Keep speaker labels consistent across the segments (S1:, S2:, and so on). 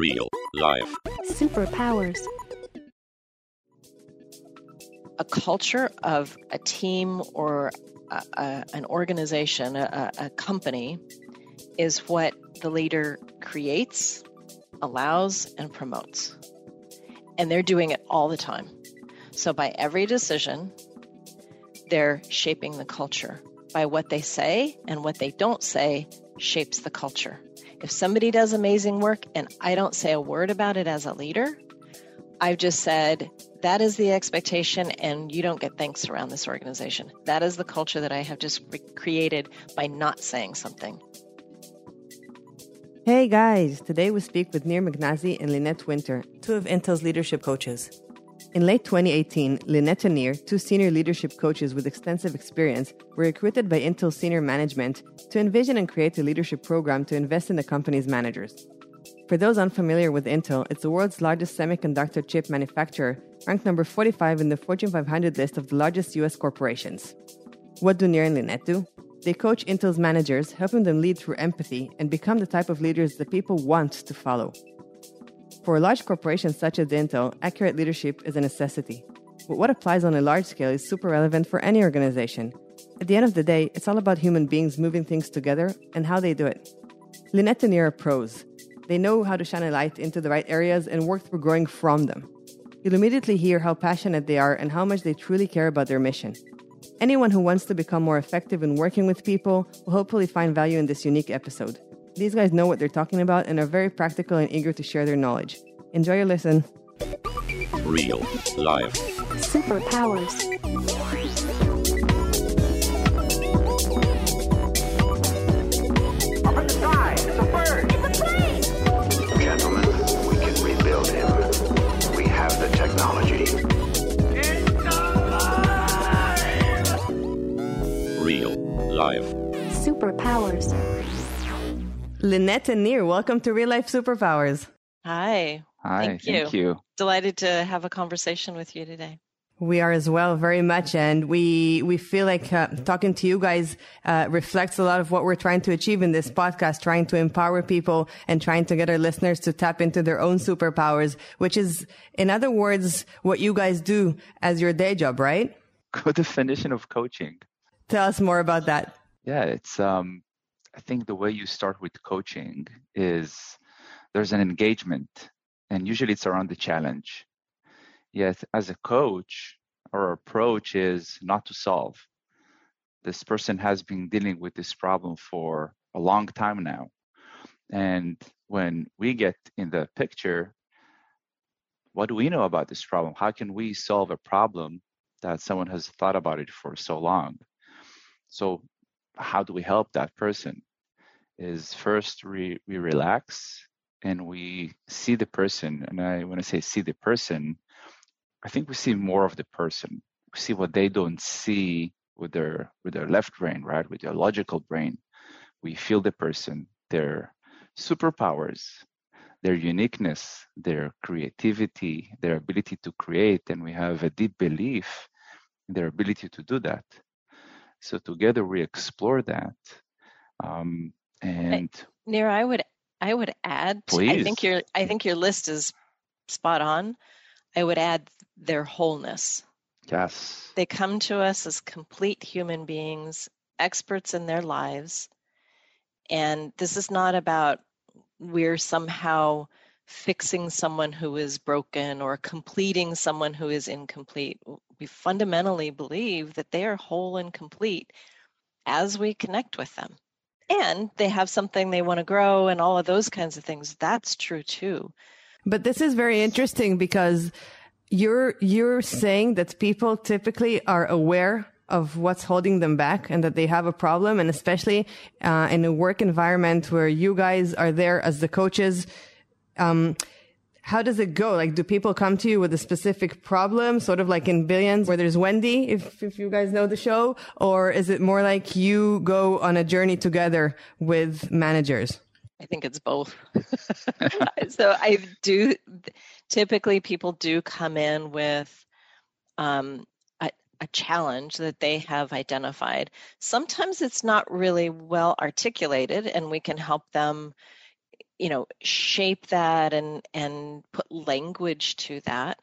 S1: Real life.
S2: Superpowers.
S3: a culture of a team or a, a, an organization, a, a company, is what the leader creates, allows, and promotes. And they're doing it all the time. So, by every decision, they're shaping the culture. By what they say and what they don't say shapes the culture. If somebody does amazing work and I don't say a word about it as a leader, I've just said, that is the expectation, and you don't get thanks around this organization. That is the culture that I have just re- created by not saying something.
S4: Hey guys, today we speak with Nir Megnazi and Lynette Winter, two of Intel's leadership coaches. In late 2018, Lynette Nir, two senior leadership coaches with extensive experience, were recruited by Intel senior management to envision and create a leadership program to invest in the company's managers. For those unfamiliar with Intel, it's the world's largest semiconductor chip manufacturer, ranked number 45 in the Fortune 500 list of the largest US corporations. What do Nir and Lynette do? They coach Intel's managers, helping them lead through empathy and become the type of leaders that people want to follow. For a large corporations such as Intel, accurate leadership is a necessity. But what applies on a large scale is super relevant for any organization. At the end of the day, it's all about human beings moving things together and how they do it. Lynette and Nir are pros. They know how to shine a light into the right areas and work through growing from them. You'll immediately hear how passionate they are and how much they truly care about their mission. Anyone who wants to become more effective in working with people will hopefully find value in this unique episode. These guys know what they're talking about and are very practical and eager to share their knowledge. Enjoy your listen.
S1: Real life.
S2: Superpowers. Up in the sky, it's a bird. It's a plane.
S5: Gentlemen, we can rebuild him. We have the technology.
S1: Real life.
S2: Superpowers.
S4: Lynette and Nir, welcome to Real Life Superpowers.
S3: Hi.
S6: Hi,
S3: Thank
S6: thank
S3: you.
S6: you.
S3: Delighted to have a conversation with you today.
S4: We are as well, very much, and we we feel like uh, talking to you guys uh, reflects a lot of what we're trying to achieve in this podcast, trying to empower people and trying to get our listeners to tap into their own superpowers, which is, in other words, what you guys do as your day job, right?
S6: Good definition of coaching.
S4: Tell us more about that.
S6: Yeah, it's um I think the way you start with coaching is there's an engagement and usually it's around the challenge. Yet as a coach, our approach is not to solve. This person has been dealing with this problem for a long time now. And when we get in the picture, what do we know about this problem? How can we solve a problem that someone has thought about it for so long? So, how do we help that person? Is first we, we relax and we see the person. And I when I say see the person, I think we see more of the person. We see what they don't see with their with their left brain, right? With their logical brain. We feel the person, their superpowers, their uniqueness, their creativity, their ability to create, and we have a deep belief in their ability to do that. So together we explore that. Um, and
S3: Nir, I would I would add
S6: Please.
S3: I think your I think your list is spot on. I would add their wholeness.
S6: yes,
S3: They come to us as complete human beings, experts in their lives. And this is not about we're somehow fixing someone who is broken or completing someone who is incomplete. We fundamentally believe that they are whole and complete as we connect with them. And they have something they want to grow and all of those kinds of things. That's true too.
S4: But this is very interesting because you're you're saying that people typically are aware of what's holding them back and that they have a problem and especially uh, in a work environment where you guys are there as the coaches um, how does it go like do people come to you with a specific problem sort of like in billions where there's wendy if, if you guys know the show or is it more like you go on a journey together with managers
S3: I think it's both. so I do typically people do come in with um, a, a challenge that they have identified. Sometimes it's not really well articulated, and we can help them you know shape that and and put language to that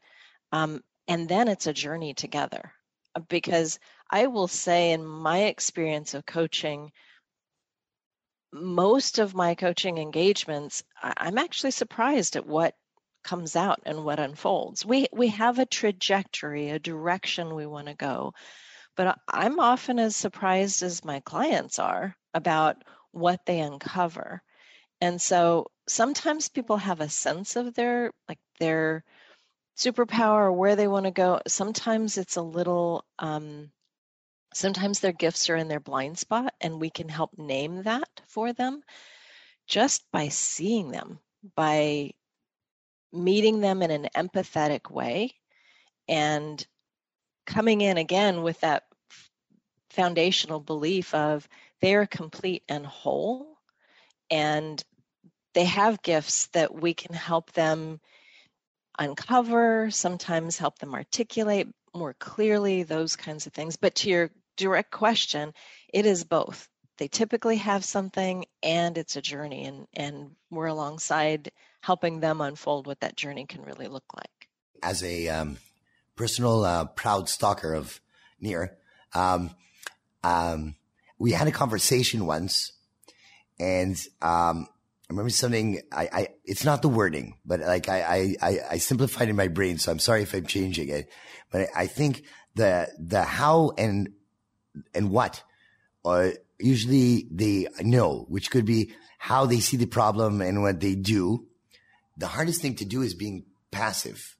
S3: um, and then it's a journey together. Uh, because i will say in my experience of coaching most of my coaching engagements i'm actually surprised at what comes out and what unfolds. We we have a trajectory a direction we want to go but i'm often as surprised as my clients are about what they uncover and so sometimes people have a sense of their like their superpower or where they want to go. Sometimes it's a little um, sometimes their gifts are in their blind spot and we can help name that for them just by seeing them, by meeting them in an empathetic way and coming in again with that foundational belief of they are complete and whole and they have gifts that we can help them uncover, sometimes help them articulate more clearly, those kinds of things. But to your direct question, it is both. They typically have something and it's a journey, and, and we're alongside helping them unfold what that journey can really look like.
S7: As a um, personal uh, proud stalker of Nir, um, um, we had a conversation once and um, I remember something. I, I, it's not the wording, but like I, I, I simplified in my brain. So I'm sorry if I'm changing it, but I think the the how and and what are usually they know, which could be how they see the problem and what they do. The hardest thing to do is being passive.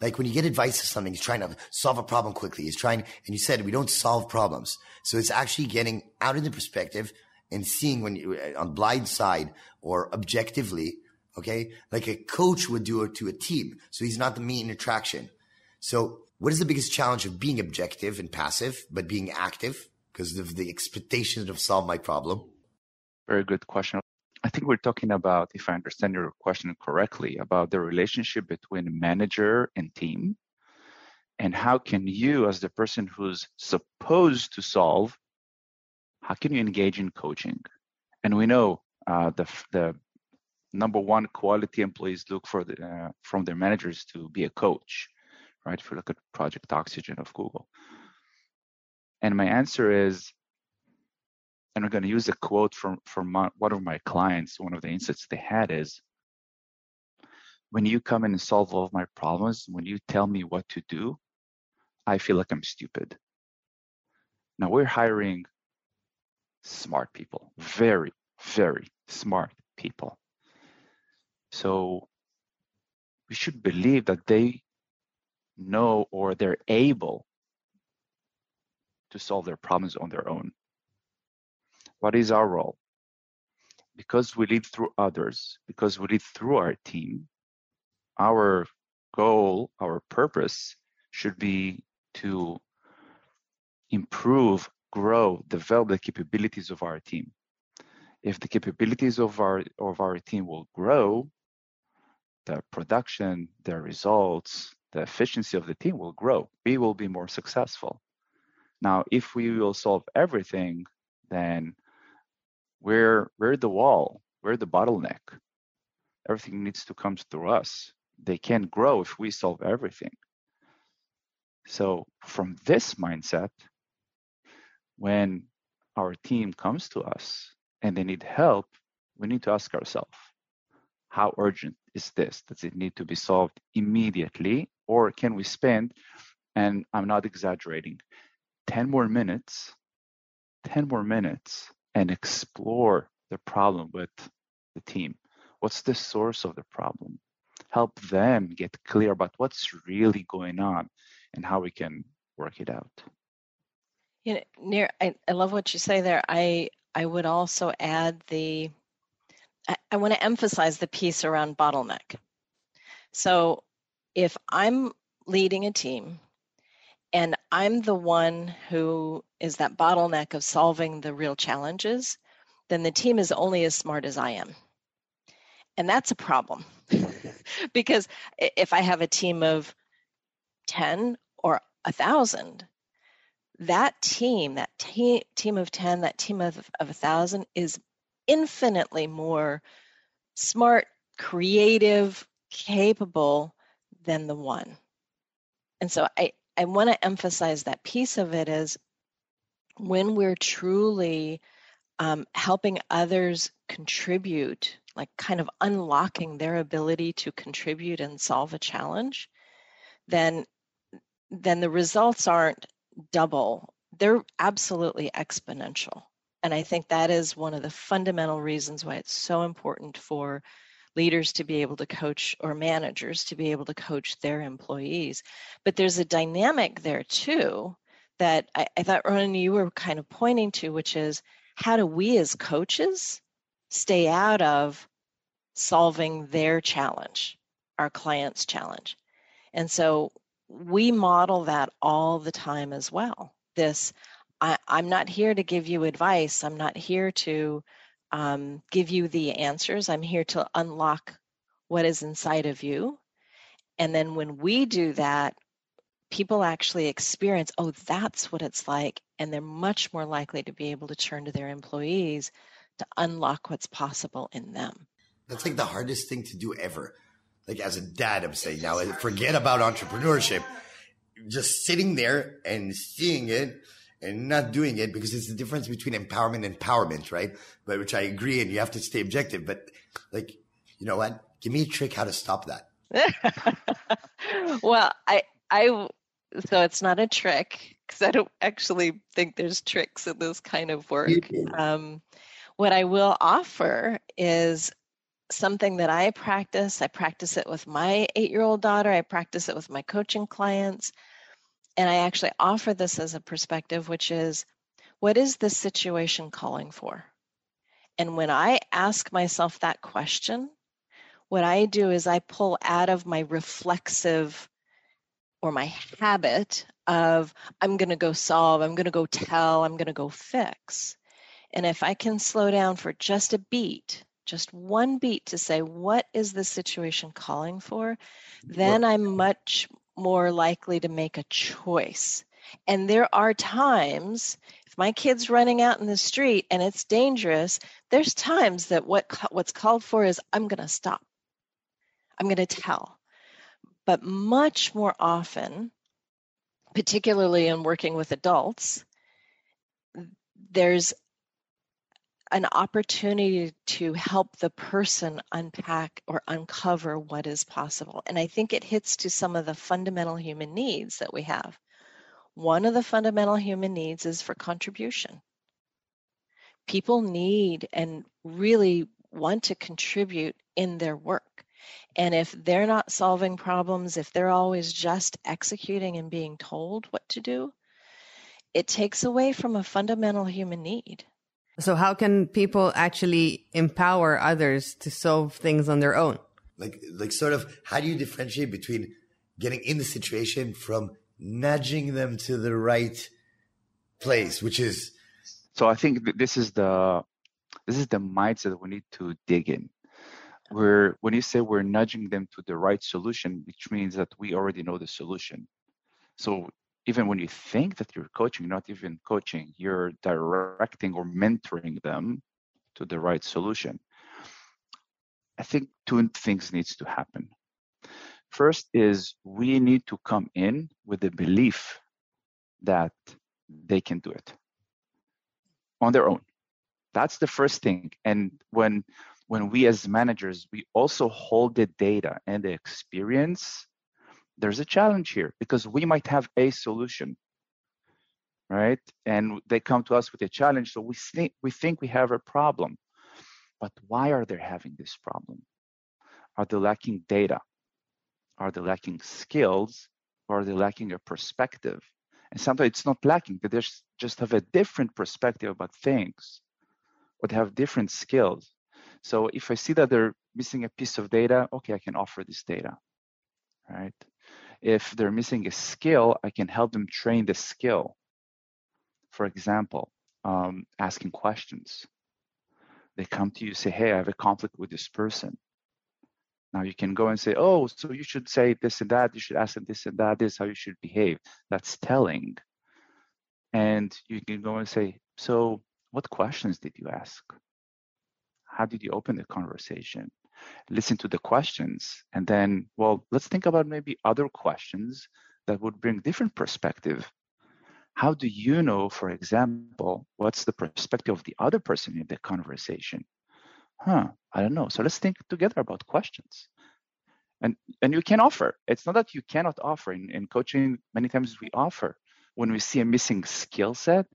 S7: Like when you get advice of something, he's trying to solve a problem quickly. He's trying, and you said we don't solve problems. So it's actually getting out of the perspective and seeing when you uh, on blind side or objectively, okay, like a coach would do it to a team. So he's not the main attraction. So what is the biggest challenge of being objective and passive, but being active because of the expectations of solve my problem?
S6: Very good question. I think we're talking about, if I understand your question correctly, about the relationship between manager and team. And how can you, as the person who's supposed to solve how can you engage in coaching? And we know uh, the the number one quality employees look for the, uh, from their managers to be a coach, right? If you look at Project Oxygen of Google. And my answer is, and I'm going to use a quote from from my, one of my clients. One of the insights they had is, when you come in and solve all of my problems, when you tell me what to do, I feel like I'm stupid. Now we're hiring smart people, very, very smart people. So we should believe that they know or they're able to solve their problems on their own. What is our role? Because we lead through others, because we lead through our team, our goal, our purpose should be to improve grow, develop the capabilities of our team. If the capabilities of our of our team will grow, the production, the results, the efficiency of the team will grow. We will be more successful. Now, if we will solve everything, then we're we're the wall, we're the bottleneck. Everything needs to come through us. They can't grow if we solve everything. So, from this mindset, when our team comes to us and they need help, we need to ask ourselves, how urgent is this? Does it need to be solved immediately? Or can we spend, and I'm not exaggerating, 10 more minutes, 10 more minutes and explore the problem with the team? What's the source of the problem? Help them get clear about what's really going on and how we can work it out.
S3: You know, Nir, I, I love what you say there. I I would also add the I, I want to emphasize the piece around bottleneck. So if I'm leading a team and I'm the one who is that bottleneck of solving the real challenges, then the team is only as smart as I am. And that's a problem because if I have a team of 10 or a thousand, that team, that te- team of 10, that team of, of 1,000 is infinitely more smart, creative, capable than the one. And so I, I want to emphasize that piece of it is when we're truly um, helping others contribute, like kind of unlocking their ability to contribute and solve a challenge, then then the results aren't double. They're absolutely exponential. And I think that is one of the fundamental reasons why it's so important for leaders to be able to coach or managers to be able to coach their employees. But there's a dynamic there too that I, I thought, Ronan, you were kind of pointing to, which is how do we as coaches stay out of solving their challenge, our client's challenge? And so we model that all the time as well. This, I, am not here to give you advice. I'm not here to um, give you the answers. I'm here to unlock what is inside of you. And then when we do that, people actually experience, oh, that's what it's like. And they're much more likely to be able to turn to their employees to unlock what's possible in them.
S7: That's like the hardest thing to do ever. Like as a dad, I'm saying now, forget about entrepreneurship. Just sitting there and seeing it and not doing it because it's the difference between empowerment and empowerment, right? But which I agree, and you have to stay objective. But like, you know what? Give me a trick how to stop that.
S3: well, I I so it's not a trick because I don't actually think there's tricks in this kind of work. Um, what I will offer is something that I practice. I practice it with my eight year old daughter, I practice it with my coaching clients. And I actually offer this as a perspective, which is what is this situation calling for? And when I ask myself that question, what I do is I pull out of my reflexive or my habit of I'm going to go solve, I'm going to go tell, I'm going to go fix. And if I can slow down for just a beat, just one beat to say, what is the situation calling for? Then I'm much more likely to make a choice. And there are times, if my kid's running out in the street and it's dangerous, there's times that what what's called for is I'm going to stop. I'm going to tell. But much more often, particularly in working with adults, there's an opportunity to help the person unpack or uncover what is possible. And I think it hits to some of the fundamental human needs that we have. One of the fundamental human needs is for contribution. People need and really want to contribute in their work. And if they're not solving problems, if they're always just executing and being told what to do, it takes away from a fundamental human need.
S4: So, how can people actually empower others to solve things on their own?
S7: Like, like, sort of, how do you differentiate between getting in the situation from nudging them to the right place, which is?
S6: So, I think this is the this is the mindset that we need to dig in we're when you say we're nudging them to the right solution which means that we already know the solution so even when you think that you're coaching not even coaching you're directing or mentoring them to the right solution. I think two things needs to happen. First is we need to come in with the belief that they can do it on their own. That's the first thing. And when when we as managers we also hold the data and the experience there's a challenge here because we might have a solution right? And they come to us with a challenge so we think we think we have a problem. But why are they having this problem? Are they lacking data? Are they lacking skills? Or are they lacking a perspective? And sometimes it's not lacking they just have a different perspective about things or they have different skills. So if I see that they're missing a piece of data, okay, I can offer this data, right? If they're missing a skill, I can help them train the skill. For example, um, asking questions. They come to you, say, hey, I have a conflict with this person. Now you can go and say, oh, so you should say this and that. You should ask them this and that. This is how you should behave. That's telling. And you can go and say, so what questions did you ask? How did you open the conversation? Listen to the questions, and then, well, let's think about maybe other questions that would bring different perspective. How do you know, for example, what's the perspective of the other person in the conversation? Huh, I don't know. So let's think together about questions. And and you can offer. It's not that you cannot offer. In, in coaching, many times we offer. When we see a missing skill set,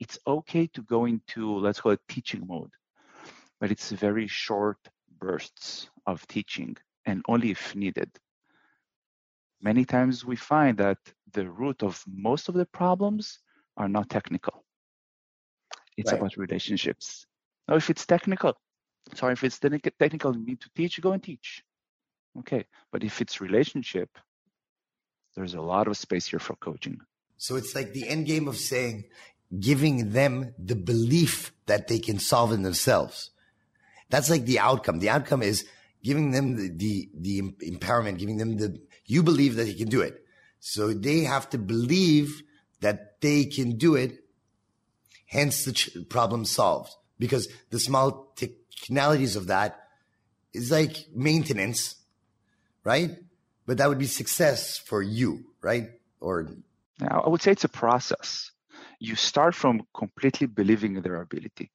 S6: it's okay to go into let's call it teaching mode. But it's very short bursts of teaching and only if needed. Many times we find that the root of most of the problems are not technical. It's
S7: Right.
S6: about relationships. Now, if it's technical, sorry, if it's technical, you need to teach, go and teach. Okay. But if it's relationship, there's a lot of space here for coaching.
S7: So it's like the end game of saying, giving them the belief that they can solve it themselves. That's like the outcome. The outcome is giving them the, the, the empowerment, giving them the, you believe that they can do it. So they have to believe that they can do it. Hence the ch- problem solved because the small technicalities of that is like maintenance, right? But that would be success for you, right? Or
S6: I would say it's a process. You start from completely believing in their ability.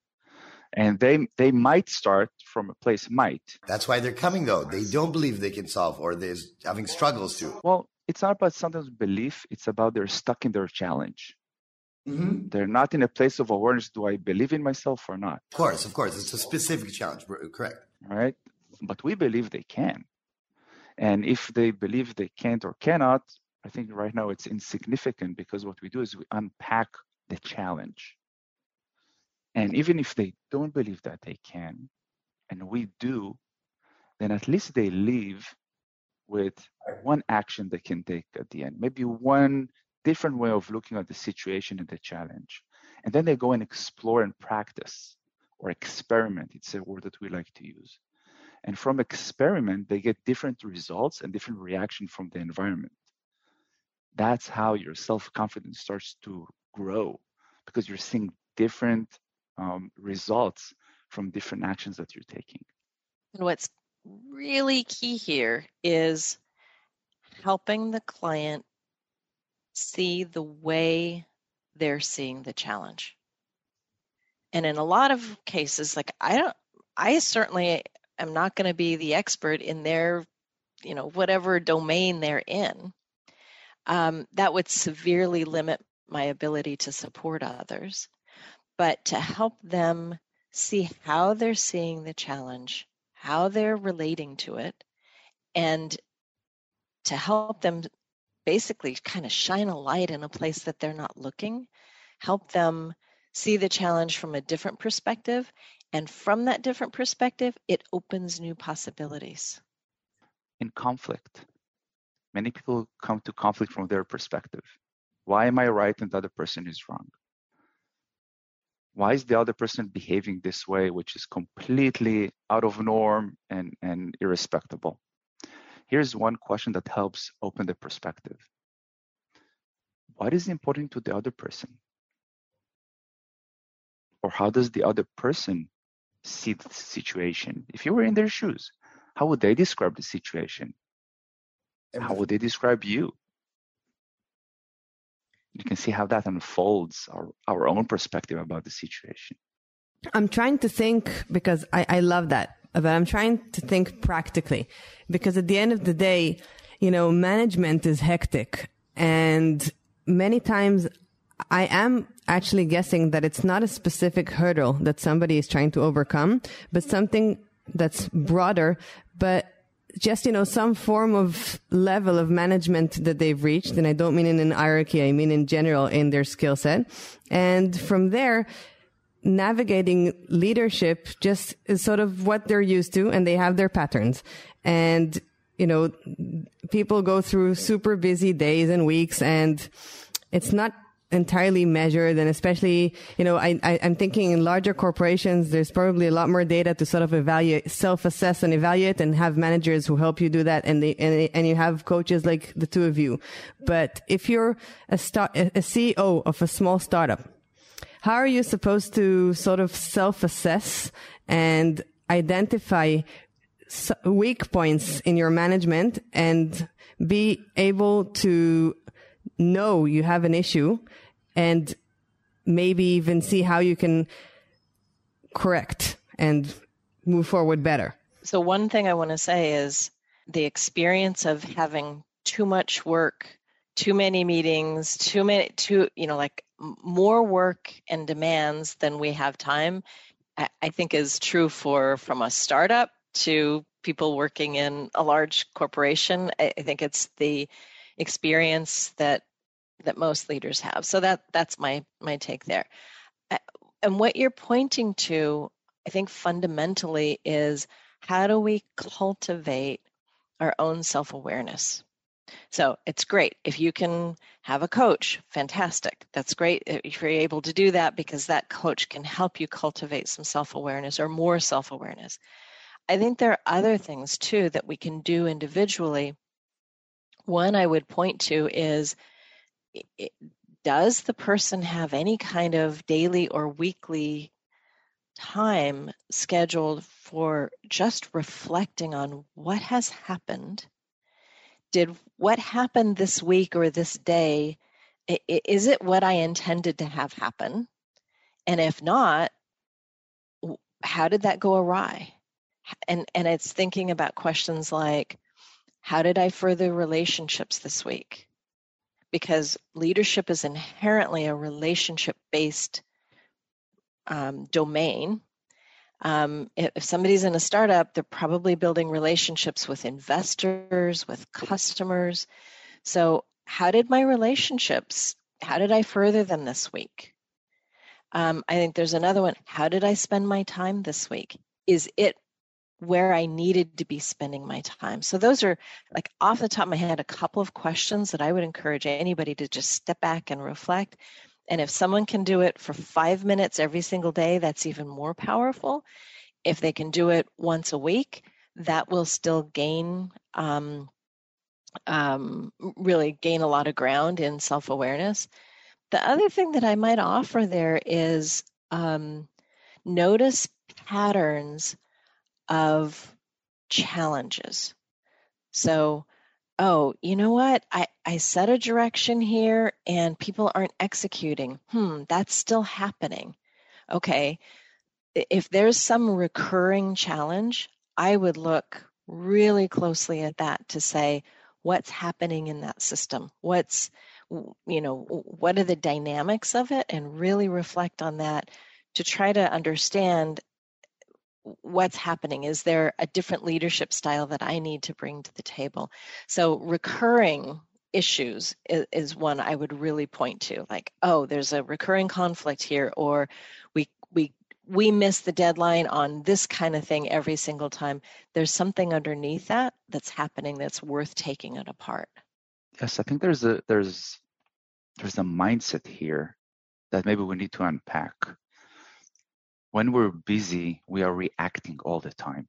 S6: And they they might start from a place might.
S7: That's why they're coming though. They don't believe they can solve or they're having struggles to.
S6: Well, it's not about sometimes belief, it's about they're stuck in their challenge.
S7: Mm-hmm.
S6: They're not in a place of awareness. Do I believe in myself or not?
S7: Of course, of course. It's a specific challenge. Correct.
S6: All right. But we believe they can. And if they believe they can't or cannot, I think right now it's insignificant because what we do is we unpack the challenge. And even if they don't believe that they can, and we do, then at least they leave with one action they can take at the end, maybe one different way of looking at the situation and the challenge. And then they go and explore and practice or experiment. It's a word that we like to use. And from experiment, they get different results and different reaction from the environment. That's how your self-confidence starts to grow because you're seeing different um, results from different actions that you're taking.
S3: And what's really key here is helping the client see the way they're seeing the challenge. And in a lot of cases, like I don't, I certainly am not going to be the expert in their, you know, whatever domain they're in. Um, that would severely limit my ability to support others. But to help them see how they're seeing the challenge, how they're relating to it, and to help them basically kind of shine a light in a place that they're not looking, help them see the challenge from a different perspective. And from that different perspective, it opens new possibilities.
S6: In conflict, many people come to conflict from their perspective. Why am I right and the other person is wrong? Why is the other person behaving this way, which is completely out of norm and, and irrespectable? Here's one question that helps open the perspective. What is important to the other person? Or how does the other person see the situation? If you were in their shoes, how would they describe the situation? How would they describe you? You can see how that unfolds our, our own perspective about the situation.
S4: I'm trying to think because I, I love that, but I'm trying to think practically because at the end of the day, you know, management is hectic and many times I am actually guessing that it's not a specific hurdle that somebody is trying to overcome, but something that's broader, but just, you know, some form of level of management that they've reached. And I don't mean in an hierarchy. I mean in general in their skill set. And from there, navigating leadership just is sort of what they're used to and they have their patterns. And, you know, people go through super busy days and weeks and it's not entirely measured and especially you know I, I i'm thinking in larger corporations there's probably a lot more data to sort of evaluate self-assess and evaluate and have managers who help you do that and they and, and you have coaches like the two of you. But if you're a start a ceo of a small startup how are you supposed to sort of self-assess and identify weak points in your management and be able to know you have an issue and maybe even see how you can correct and move forward better.
S3: So, one thing I want to say is the experience of having too much work, too many meetings, too many, too, you know, like more work and demands than we have time, I, I think is true for from a startup to people working in a large corporation. I, I think it's the experience that that most leaders have. So that that's my my take there. Uh, And what you're pointing to, I think fundamentally is how do we cultivate our own self-awareness? So it's great if you can have a coach, fantastic. That's great if you're able to do that because that coach can help you cultivate some self-awareness or more self-awareness. I think there are other things too that we can do individually. One I would point to is i- i- does the person have any kind of daily or weekly time scheduled for just reflecting on what has happened? Did what happened this week or this day, is it what I intended to have happen? And if not, how did that go awry? And and it's thinking about questions like how did I further relationships this week? Because leadership is inherently a relationship based um, domain. Um, if, if somebody's in a startup, they're probably building relationships with investors, with customers. So, how did my relationships? How did I further them this week? Um, I think there's another one. How did I spend my time this week? Is it where I needed to be spending my time? So, those are like off the top of my head, a couple of questions that I would encourage anybody to just step back and reflect. And if someone can do it for five minutes every single day, that's even more powerful. If they can do it once a week, that will still gain, um, um, really gain a lot of ground in self awareness. The other thing that I might offer there is um, notice patterns of challenges. So, oh, you know what? I, I set a direction here and people aren't executing. Hmm, that's still happening. Okay. If there's some recurring challenge, I would look really closely at that to say, what's happening in that system? What's, you know, what are the dynamics of it? And really reflect on that to try to understand what's happening? Is there a different leadership style that i need to bring to the table? So recurring issues is, is one i would really point to like oh there's a recurring conflict here or we we we miss the deadline on this kind of thing every single time. There's something underneath that that's happening that's worth taking it apart.
S6: Yes, I think there's a there's there's a mindset here that maybe we need to unpack. When we're busy, we are reacting all the time.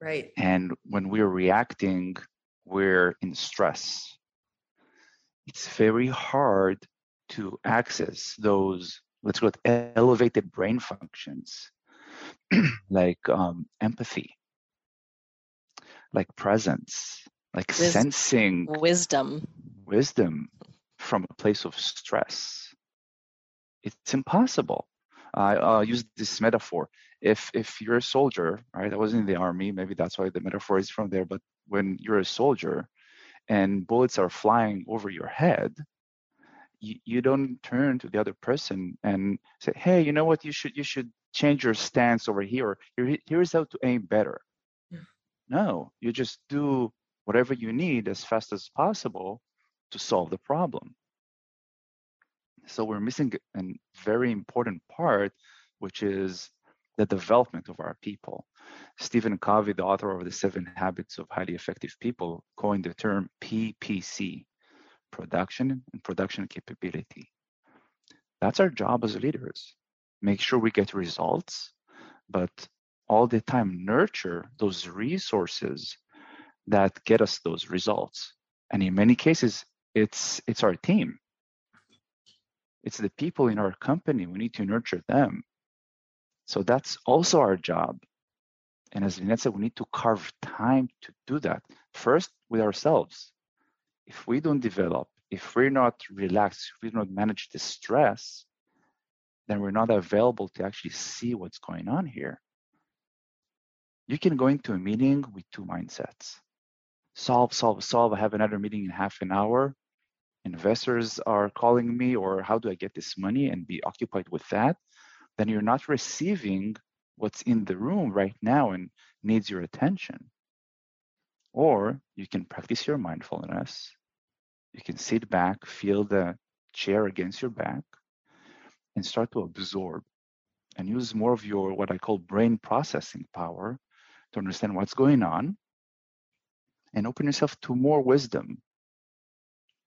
S4: Right.
S6: And when we're reacting, we're in stress. It's very hard to access those, let's call it elevated brain functions, like um, empathy, like presence, like
S3: Wis-
S6: sensing
S3: wisdom
S6: wisdom from a place of stress. It's impossible. I uh, use this metaphor. If if you're a soldier, right? I was in the army. Maybe that's why the metaphor is from there. But when you're a soldier, and bullets are flying over your head, you, you don't turn to the other person and say, "Hey, you know what? You should you should change your stance over here. Here here's how to aim better." No, you just do whatever you need as fast as possible to solve the problem. So we're missing a very important part, which is the development of our people. Stephen Covey, the author of the Seven Habits of Highly Effective People, coined the term PPC, production and production capability. That's our job as leaders. Make sure we get results, but all the time nurture those resources that get us those results. And in many cases, it's it's our team. It's the people in our company. We need to nurture them. So that's also our job. And as Lynette said, we need to carve time to do that. First, with ourselves. If we don't develop, if we're not relaxed, if we do not manage the stress, then we're not available to actually see what's going on here. You can go into a meeting with two mindsets solve, solve, solve. I have another meeting in half an hour. Investors are calling me, or how do I get this money and be occupied with that? Then you're not receiving what's in the room right now and needs your attention. Or you can practice your mindfulness. You can sit back, feel the chair against your back, and start to absorb and use more of your what I call brain processing power to understand what's going on and open yourself to more wisdom,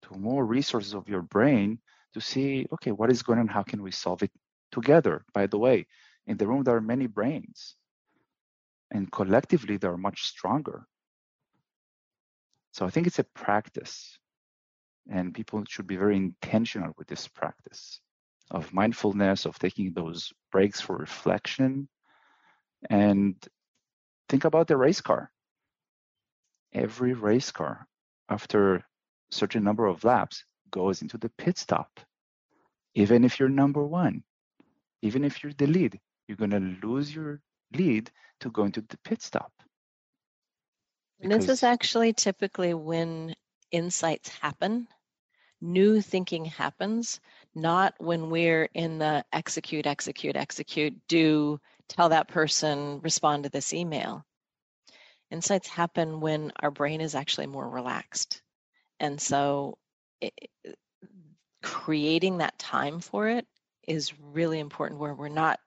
S6: to more resources of your brain to see, okay, what is going on? How can we solve it together? By the way, in the room, there are many brains, and collectively, they are much stronger. So I think it's a practice, and people should be very intentional with this practice of mindfulness, of taking those breaks for reflection, and think about the race car. Every race car, after certain number of laps, goes into the pit stop. Even if you're number one, even if you're the lead, you're going to lose your lead to go into the pit stop.
S3: And this is actually typically when insights happen, new thinking happens, not when we're in the execute, execute, execute, do, tell that person, respond to this email. Insights happen when our brain is actually more relaxed. And so it, creating that time for it is really important where we're not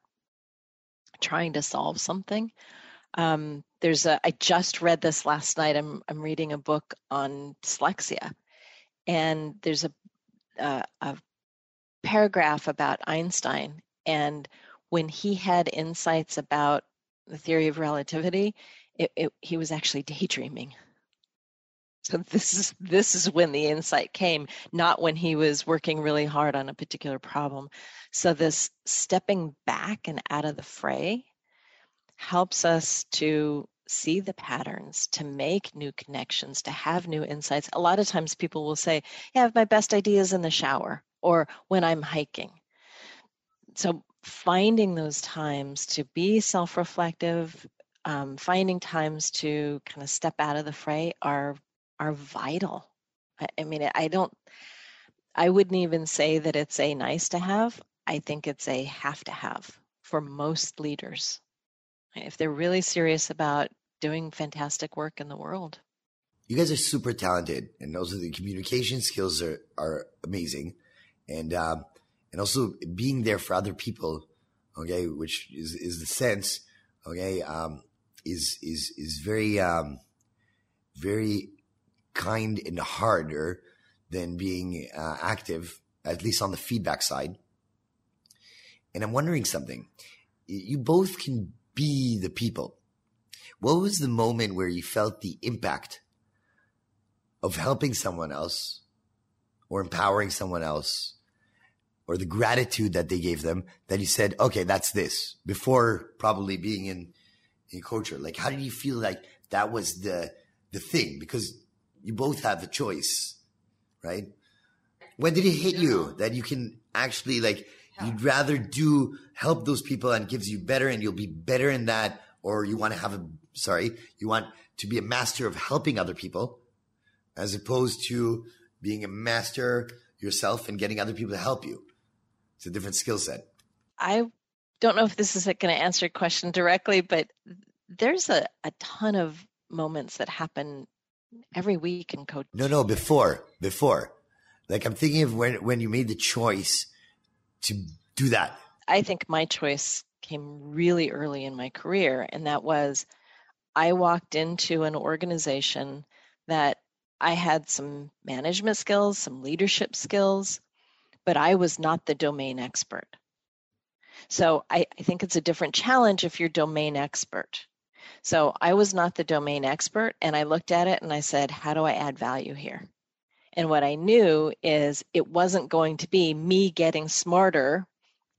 S3: trying to solve something. Um, there's a, I just read this last night. I'm, I'm reading a book on dyslexia, and there's a, a, a paragraph about Einstein. And when he had insights about the theory of relativity, it, it, he was actually daydreaming. So this is this is when the insight came, not when he was working really hard on a particular problem. So this stepping back and out of the fray helps us to see the patterns, to make new connections, to have new insights. A lot of times people will say, "Yeah, I have my best ideas in the shower or when I'm hiking." So finding those times to be self-reflective, um, finding times to kind of step out of the fray are are vital. I, I mean, I don't, I wouldn't even say that it's a nice to have. I think it's a have to have for most leaders if they're really serious about doing fantastic work in the world.
S7: You guys are super talented, and also the communication skills are, are amazing, and um, and also being there for other people, okay, which is is the sense, okay, um, is is is very um, very kind and harder than being uh, active, at least on the feedback side. And I'm wondering something. You both can be the people. What was the moment where you felt the impact of helping someone else or empowering someone else or the gratitude that they gave them that you said, okay, that's this before probably being in, in culture? Like, how did you feel like that was the, the thing? Because you both have a choice, right? When did it hit you that you can actually like you'd rather do help those people and gives you better and you'll be better in that or you want to have a sorry, you want to be a master of helping other people as opposed to being a master yourself and getting other people to help you. It's a different skill set.
S3: I don't know if this is going to answer your question directly, but there's a, a ton of moments that happen every week in coach.
S7: No, no, before, before. Like I'm thinking of when when you made the choice to do that.
S3: I think my choice came really early in my career, and that was I walked into an organization that I had some management skills, some leadership skills, but I was not the domain expert. So I, I think it's a different challenge if you're domain expert. So I was not the domain expert, and I looked at it and I said, How do I add value here? And what I knew is it wasn't going to be me getting smarter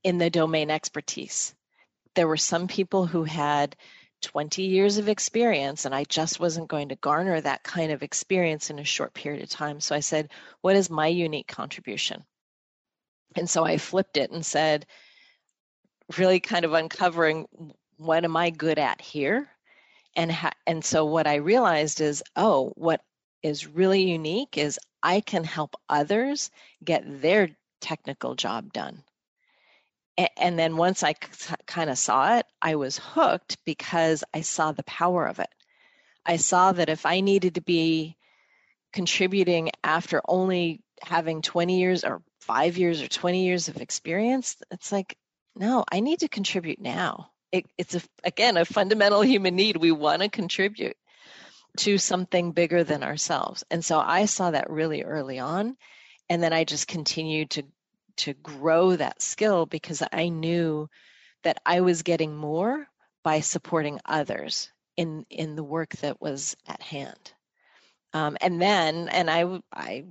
S3: in the domain expertise. There were some people who had 20 years of experience and I just wasn't going to garner that kind of experience in a short period of time. So I said, What is my unique contribution? And so I flipped it and said, really kind of uncovering what am I good at here? And, ha- and so what I realized is, oh, what is really unique is I can help others get their technical job done. And then once I kind of saw it, I was hooked because I saw the power of it. I saw that if I needed to be contributing after only having 20 years or five years or 20 years of experience, it's like, no, I need to contribute now. It, it's a, again a fundamental human need. We want to contribute to something bigger than ourselves. And so I saw that really early on. And then I just continued to to grow that skill because I knew that I was getting more by supporting others in in the work that was at hand. Um, and then, and I I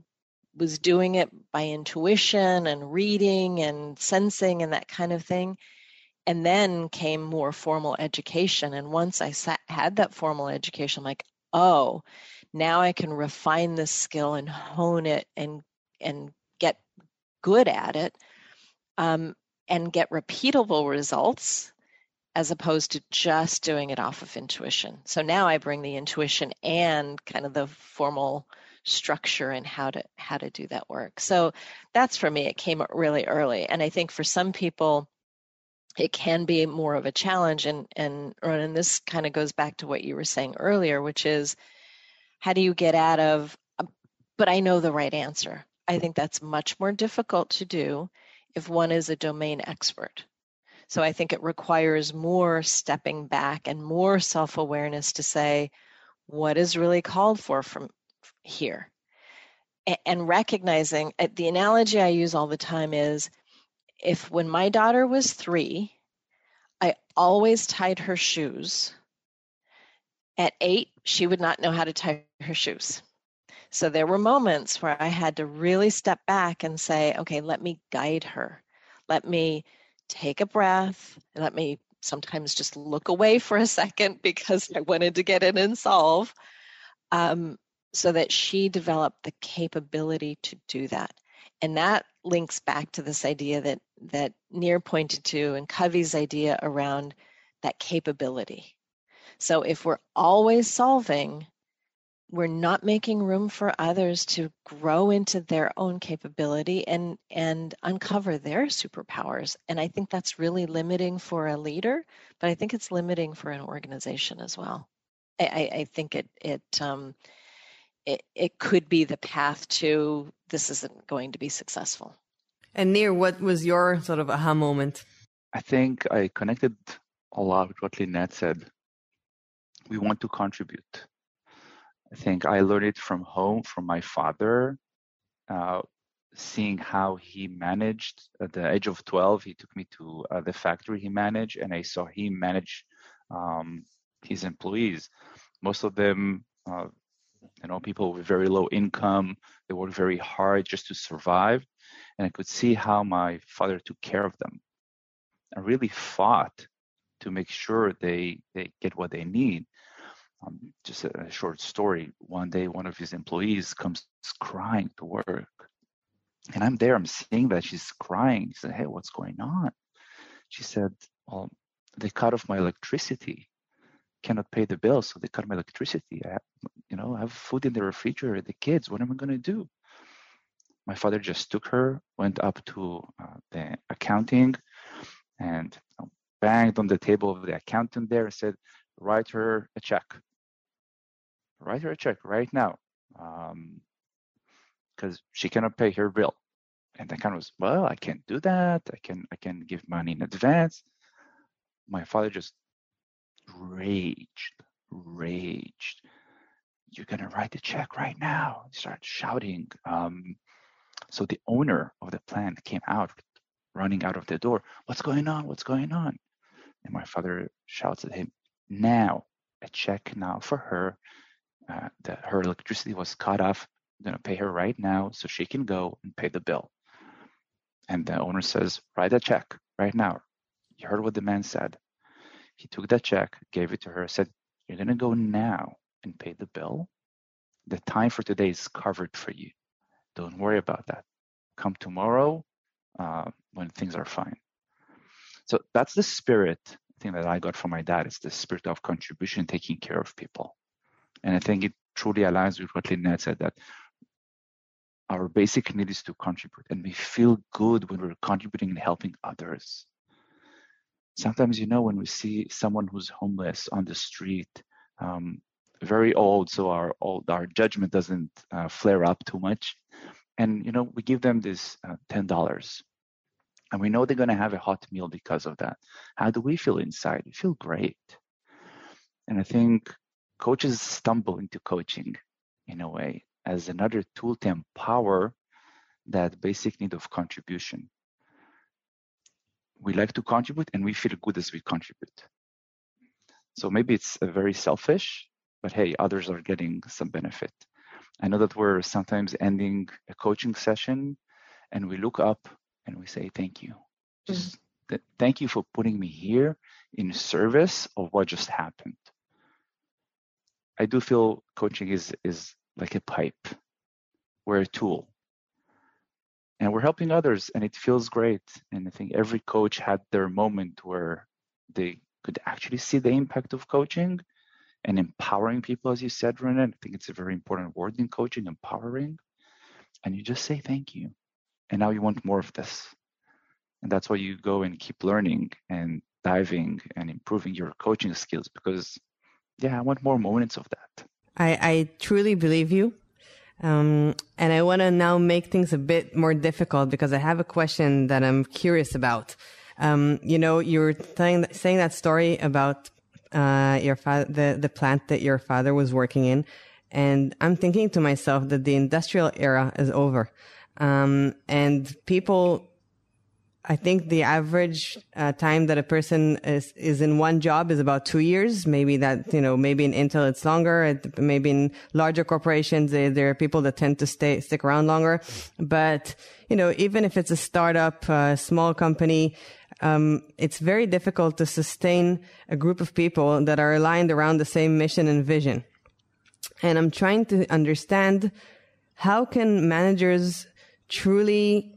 S3: was doing it by intuition and reading and sensing and that kind of thing. And then came more formal education. And once I sat, had that formal education, I'm like, oh, now I can refine this skill and hone it and and get good at it um, and get repeatable results as opposed to just doing it off of intuition. So now I bring the intuition and kind of the formal structure and how to how to do that work. So that's for me it came really early and I think for some people it can be more of a challenge and and and this kind of goes back to what you were saying earlier which is how do you get out of but I know the right answer. I think that's much more difficult to do if one is a domain expert. So I think it requires more stepping back and more self awareness to say, what is really called for from here? And recognizing uh, the analogy I use all the time is if when my daughter was three, I always tied her shoes. At eight, she would not know how to tie her shoes. So there were moments where I had to really step back and say, okay, let me guide her. Let me take a breath. Let me sometimes just look away for a second because I wanted to get in and solve. Um, so that she developed the capability to do that. And that links back to this idea that that Nir pointed to and Covey's idea around that capability. So if we're always solving, we're not making room for others to grow into their own capability and and uncover their superpowers. And i think that's really limiting for a leader but i think it's limiting for an organization as well. I, I think it it um it, it could be the path to this isn't going to be successful
S4: and Nir what was your sort of aha moment
S6: i think i connected a lot with what lynette said we want to contribute I think I learned it from home from my father, uh, seeing how he managed at the age of 12. He took me to uh, the factory he managed, and I saw him manage um, his employees. Most of them, uh, you know, people with very low income. They work very hard just to survive, and I could see how my father took care of them. I really fought to make sure they they get what they need um, just a, a short story. One day, one of his employees comes crying to work, and I'm there. I'm seeing that she's crying. He said, "Hey, what's going on?" She said, "Well, they cut off my electricity. Cannot pay the bill, so they cut my electricity. I, you know, I have food in the refrigerator. The kids. What am I going to do?" My father just took her, went up to uh, the accounting, and you know, banged on the table of the accountant there and said, "Write her a check." write her a check right now because um, she cannot pay her bill. And the accountant was, well, I can't do that. I can I can give money in advance. My father just raged, raged. You're gonna write the check right now. He started shouting. Um, so the owner of the plant came out, running out of the door. What's going on? What's going on? And my father shouts at him, now, a check now for her uh, that her electricity was cut off. I'm going to pay her right now so she can go and pay the bill. And the owner says, write a check right now. You heard what the man said. He took that check, gave it to her, said, You're going to go now and pay the bill. The time for today is covered for you. Don't worry about that. Come tomorrow uh, when things are fine. So that's the spirit thing that I got from my dad. It's the spirit of contribution, taking care of people. And I think it truly aligns with what Lynette said that our basic need is to contribute and we feel good when we're contributing and helping others sometimes you know when we see someone who's homeless on the street um, very old so our old our judgment doesn't uh, flare up too much. And you know we give them this uh, $10 and we know they're going to have a hot meal because of that. How do we feel inside? We feel great. And i think coaches stumble into coaching in a way as another tool to empower that basic need of contribution. We like to contribute and we feel good as we contribute. So maybe it's very selfish, but hey, others are getting some benefit. I know that we're sometimes ending a coaching session and we look up and we say, thank you. Just mm-hmm. th- thank you for putting me here in service of what just happened. I do feel coaching is is like a pipe. We're a tool. And we're helping others and it feels great. And I think every coach had their moment where they could actually see the impact of coaching and empowering people, as you said, René. I think it's a very important word in coaching, empowering. And you just say thank you. And now you want more of this. And that's why you go and keep learning and diving and improving your coaching skills because, yeah, I want more moments of that.
S4: I, I truly believe you. Um, and I want to now make things a bit more difficult because I have a question that I'm curious about. Um, you know, you were saying that story about, uh, your father, the, the plant that your father was working in. And I'm thinking to myself that the industrial era is over. Um, and people I think the average uh, time that a person is, is in one job is about two years. Maybe that, you know, maybe in Intel it's longer. maybe in larger corporations, they, there are people that tend to stay, stick around longer. But, you know, even if it's a startup, a small company, um, it's very difficult to sustain a group of people that are aligned around the same mission and vision. And I'm trying to understand how can managers truly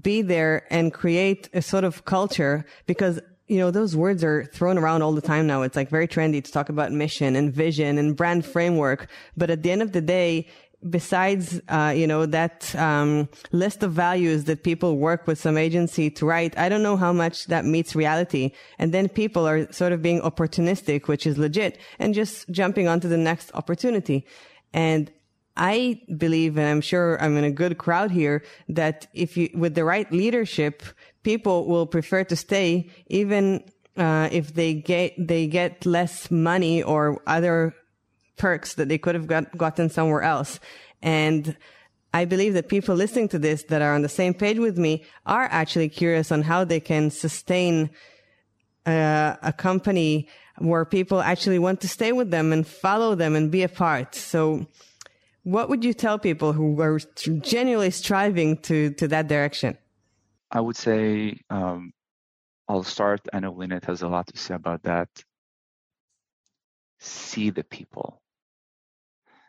S4: be there and create a sort of culture because you know, those words are thrown around all the time now. It's like very trendy to talk about mission and vision and brand framework. But at the end of the day, besides, uh, you know, that, um, list of values that people work with some agency to write, I don't know how much that meets reality. And then people are sort of being opportunistic, which is legit and just jumping onto the next opportunity. And I believe, and I'm sure I'm in a good crowd here, that if you, with the right leadership, people will prefer to stay even uh, if they get they get less money or other perks that they could have got, gotten somewhere else. And I believe that people listening to this that are on the same page with me are actually curious on how they can sustain uh, a company where people actually want to stay with them and follow them and be a part. So what would you tell people who are genuinely striving to, to that direction?
S6: I would say um, I'll start. I know Lynette has a lot to say about that. See the people.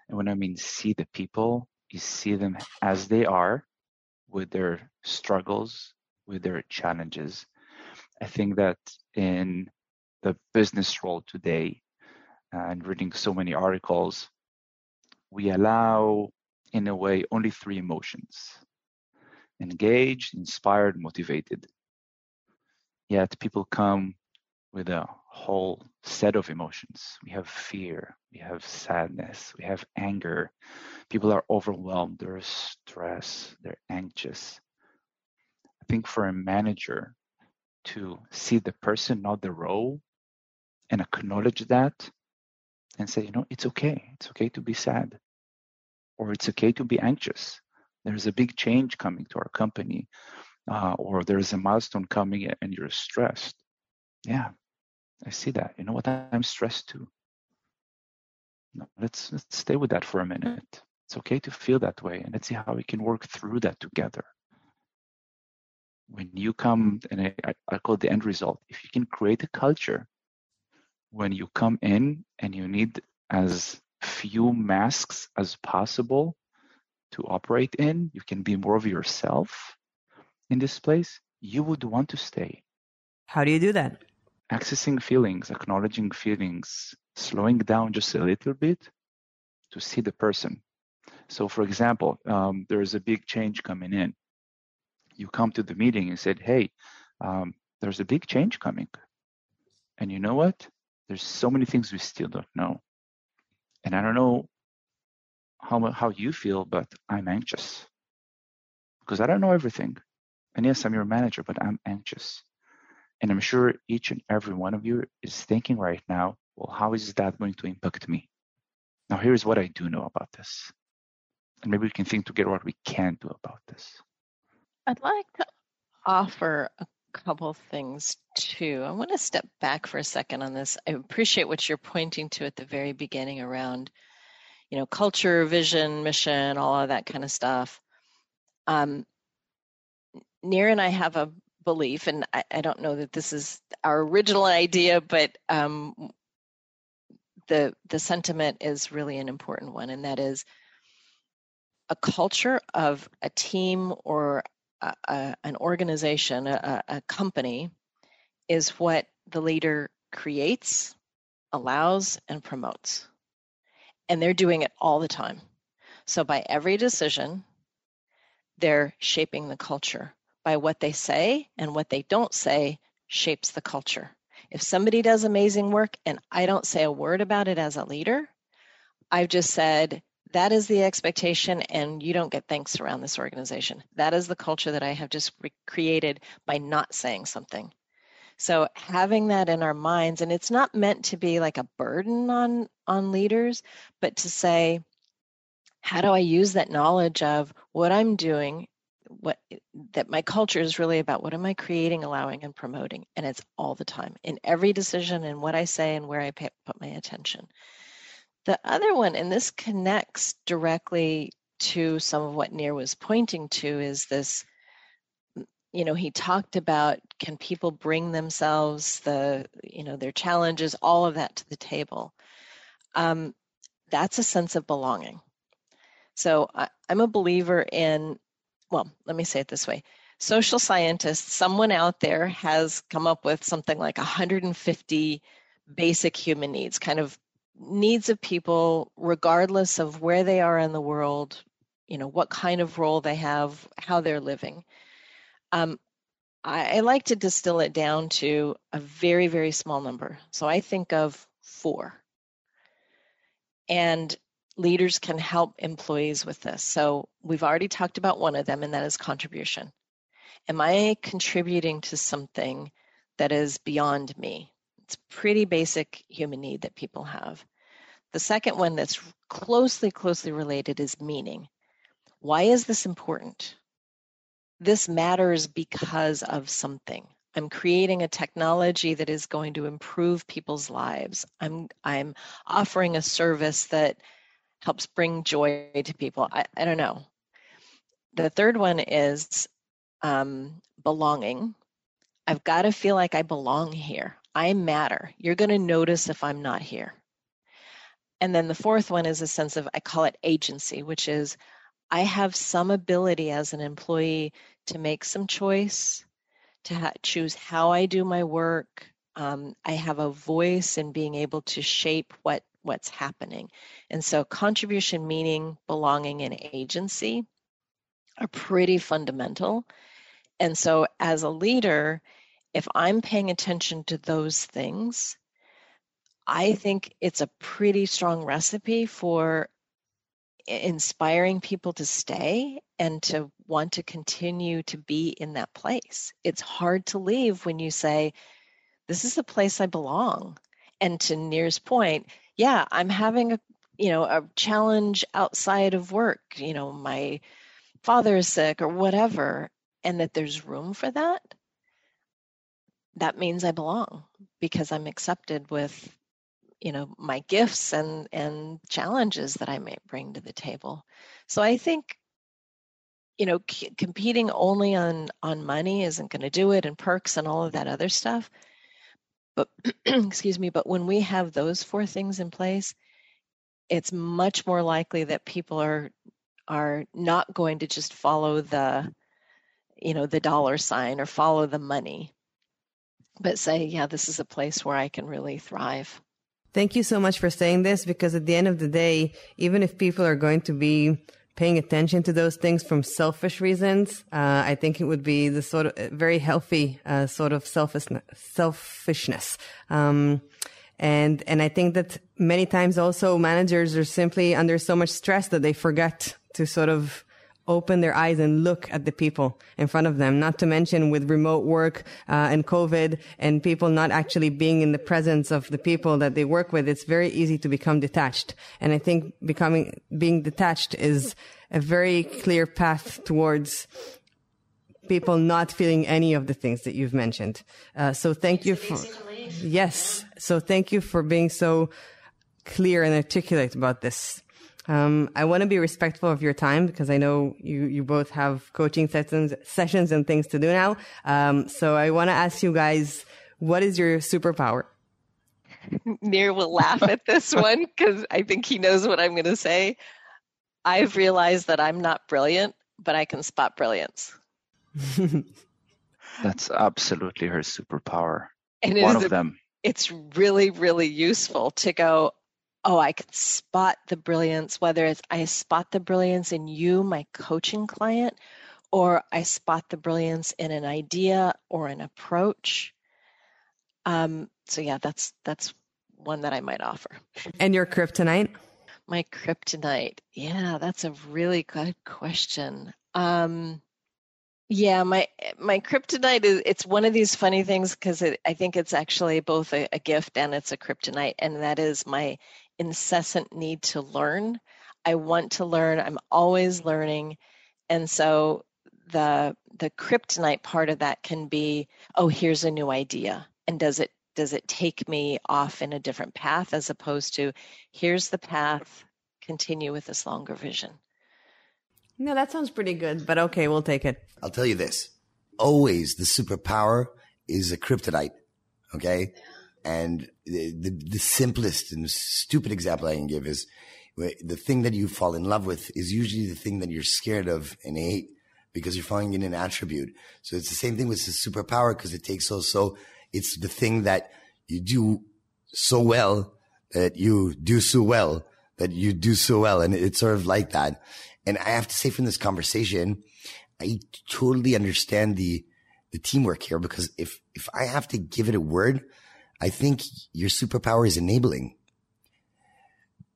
S6: And when I mean see the people, you see them as they are with their struggles, with their challenges. I think that in the business world today, and reading so many articles, we allow, in a way, only three emotions engaged, inspired, motivated. Yet people come with a whole set of emotions. We have fear, we have sadness, we have anger. People are overwhelmed, they're stressed, they're anxious. I think for a manager to see the person, not the role, and acknowledge that and say, you know, it's okay. It's okay to be sad, or it's okay to be anxious. There's a big change coming to our company, uh, or there's a milestone coming and you're stressed. Yeah, I see that. You know what? I'm stressed too. No, let's, let's stay with that for a minute. It's okay to feel that way, and let's see how we can work through that together. when you come, and I, I call it the end result, if you can create a culture when you come in and you need as few masks as possible to operate in, you can be more of yourself in this place, you would want to stay.
S4: How do you do that?
S6: Accessing feelings, acknowledging feelings, slowing down just a little bit to see the person. So, for example, um, there's a big change coming in. You come to the meeting and said, "Hey, um, there's a big change coming," and you know what? There's so many things we still don't know, and I don't know how how you feel, but I'm anxious because I don't know everything. And yes, I'm your manager, but I'm anxious. And I'm sure each and every one of you is thinking right now, well, how is that going to impact me? Now, here's what I do know about this. And maybe we can think together what we can do about this.
S3: I'd like to offer a couple things too. I want to step back for a second on this. I appreciate what you're pointing to at the very beginning around, you know, culture, vision, mission, all of that kind of stuff. Um, Nir and I have a belief, and I, I, don't know that this is our original idea, but um, the the sentiment is really an important one, and that is a culture of a team or a, a, an organization, a, a company, is what the leader creates, allows, and promotes. And they're doing it all the time. So by every decision, they're shaping the culture. By what they say and what they don't say shapes the culture. If somebody does amazing work and I don't say a word about it as a leader, I've just said, that is the expectation, and you don't get thanks around this organization. That is the culture that I have just re- created by not saying something. So having that in our minds, and it's not meant to be like a burden on on leaders, but to say, how do I use that knowledge of what I'm doing what that my culture is really about what am i creating allowing and promoting? And it's all the time in every decision and what i say and where i pay, put my attention. The other one and this connects directly to some of what Nir was pointing to is this you know he talked about can people bring themselves the you know their challenges all of that to the table. Um, that's a sense of belonging. So I, i'm a believer in well, let me say it this way social scientists, someone out there has come up with something like 150 basic human needs, kind of needs of people, regardless of where they are in the world, you know, what kind of role they have, how they're living. Um, I, I like to distill it down to a very, very small number. So I think of four. And leaders can help employees with this. So we've already talked about one of them, and that is contribution. Am I contributing to something that is beyond me? It's pretty basic human need that people have. The second one that's closely, closely related is meaning. Why is this important? This matters because of something. I'm creating a technology that is going to improve people's lives. I'm I'm offering a service that helps bring joy to people. I, I don't know. The third one is um, belonging. I've got to feel like I belong here. I matter. You're going to notice if I'm not here. And then the fourth one is a sense of, I call it agency, which is I have some ability as an employee to make some choice, to ha- choose how I do my work. Um, I have a voice in being able to shape what what's happening. And so contribution, meaning, belonging, and agency are pretty fundamental. And so as a leader, if I'm paying attention to those things, I think it's a pretty strong recipe for inspiring people to stay and to want to continue to be in that place. It's hard to leave when you say, This is the place I belong. And to Nir's point, yeah, I'm having a you know a challenge outside of work. You know, my father is sick or whatever, and that there's room for that. That means I belong because I'm accepted with you know my gifts and and challenges that I may bring to the table. So I think you know, c- competing only on on money isn't going to do it, and perks and all of that other stuff. But excuse me, but when we have those four things in place, it's much more likely that people are are not going to just follow the you know the dollar sign or follow the money but say yeah this is a place where i can really thrive.
S4: Thank you so much for saying this because at the end of the day, even if people are going to be paying attention to those things from selfish reasons, uh, I think it would be the sort of very healthy uh, sort of selfishness. selfishness. Um, and and I think that many times also managers are simply under so much stress that they forget to sort of open their eyes and look at the people in front of them. Not to mention with remote work uh, and COVID and people not actually being in the presence of the people that they work with, it's very easy to become detached. And I think becoming being detached is a very clear path towards people not feeling any of the things that you've mentioned. Uh, so thank you for yes. So thank you for being so clear and articulate about this. Um, I want to be respectful of your time because I know you, you both have coaching sessions, sessions and things to do now. Um, so I want to ask you guys, what is your superpower?
S3: Nir will laugh at this one because I think he knows what I'm going to say. I've realized that I'm not brilliant, but I can spot brilliance.
S6: That's absolutely her superpower.
S3: And
S6: One
S3: it
S6: of
S3: a-
S6: them.
S3: it's really, really useful to go, oh, I can spot the brilliance, whether it's I spot the brilliance in you, my coaching client, or I spot the brilliance in an idea or an approach. Um, so yeah, that's that's one that I might offer.
S4: And your kryptonite?
S3: My kryptonite. Yeah, that's a really good question. Um, yeah, my my kryptonite is it's one of these funny things because I think it's actually both a, a gift and it's a kryptonite, and that is my incessant need to learn. I want to learn. I'm always learning, and so the the kryptonite part of that can be, oh, here's a new idea, and does it does it take me off in a different path as opposed to here's the path, continue with this longer vision.
S4: No, that sounds pretty good, but okay, we'll take it.
S7: I'll tell you this. Always the superpower is a kryptonite. Okay. And the, the, the simplest and stupid example I can give is the thing that you fall in love with is usually the thing that you're scared of and hate because you're falling in an attribute. So it's the same thing with the superpower because it takes also, it's the thing that you do so well that you do so well that you do so well. And it's sort of like that. And I have to say from this conversation, I totally understand the, the teamwork here because if, if I have to give it a word, I think your superpower is enabling.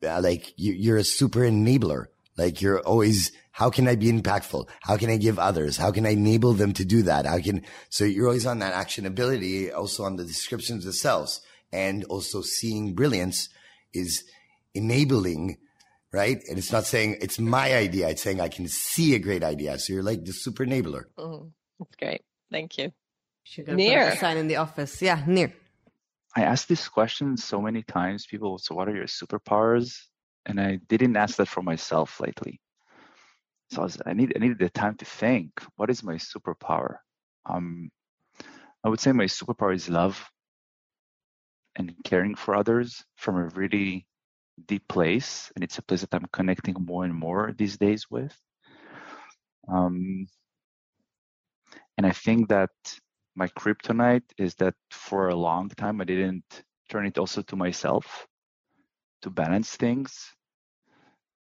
S7: Uh, like you, you're a super enabler. Like you're always, how can I be impactful? How can I give others? How can I enable them to do that? How can, so you're always on that actionability, also on the descriptions themselves and also seeing brilliance is enabling, right? And it's not saying it's my idea. It's saying I can see a great idea. So you're like the super enabler.
S3: Mm, that's great. Thank you.
S4: Should have
S3: Near.
S4: sign in the office. Yeah, near.
S6: I asked this question so many times. People, so what are your superpowers? And I didn't ask that for myself lately. So I, was, I need I needed the time to think. What is my superpower? Um, I would say my superpower is love and caring for others from a really deep place, and it's a place that I'm connecting more and more these days with. Um, and I think that my kryptonite is that for a long time I didn't turn it also to myself to balance things.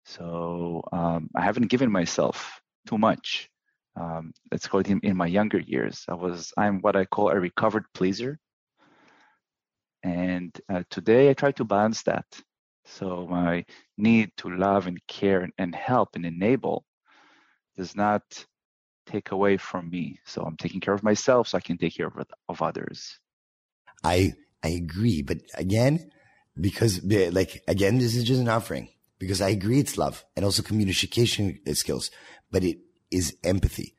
S6: So um, I haven't given myself too much. Um, let's call it in, in my younger years. I was I'm what I call a recovered pleaser, and uh, today I try to balance that. So my need to love and care and, and help and enable does not take away from me. So I'm taking care of myself so I can take care of, of others.
S7: I, I agree. But again, because like, again, this is just an offering because I agree it's love and also communication skills, but it is empathy.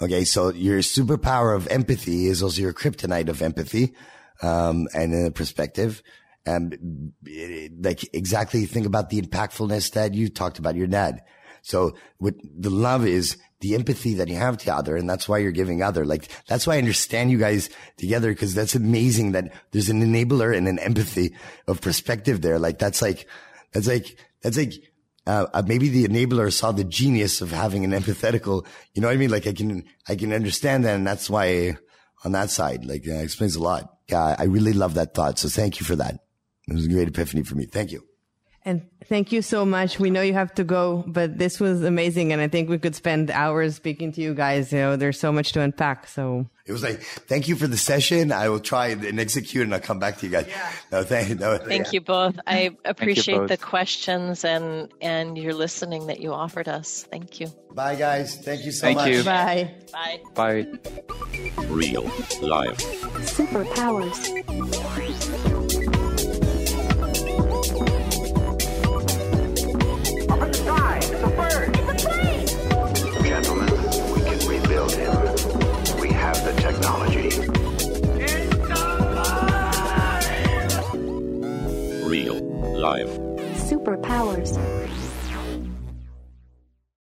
S7: Okay. So your superpower of empathy is also your kryptonite of empathy. Um, and in a perspective, it- like exactly think about the impactfulness that you talked about your dad. So what the love is the empathy that you have to other. And that's why you're giving other. Like, that's why I understand you guys together. Cause that's amazing that there's an enabler and an empathy of perspective there. Like, that's like, that's like, that's like, uh, uh, maybe the enabler saw the genius of having an empathetical, you know what I mean? Like I can, I can understand that. And that's why on that side, like, uh, explains a lot. Yeah, I really love that thought. So thank you for that. It was a great epiphany for me. Thank you.
S4: And thank you so much. We know you have to go, but this was amazing. And I think we could spend hours speaking to you guys. You know, there's so much to unpack. So
S7: it was like, thank you for the session. I will try and execute and I'll come back to you guys. Yeah. No, thank, no,
S3: thank
S7: yeah.
S3: you both. I appreciate
S6: both.
S3: the questions and, and your listening that you offered us. Thank you.
S7: Bye guys. Thank you so
S6: Thank
S7: much.
S6: you.
S4: bye.
S3: Bye.
S6: Bye.
S1: Real life.
S2: Superpowers.
S5: Technology.
S1: Real life.
S2: Superpowers.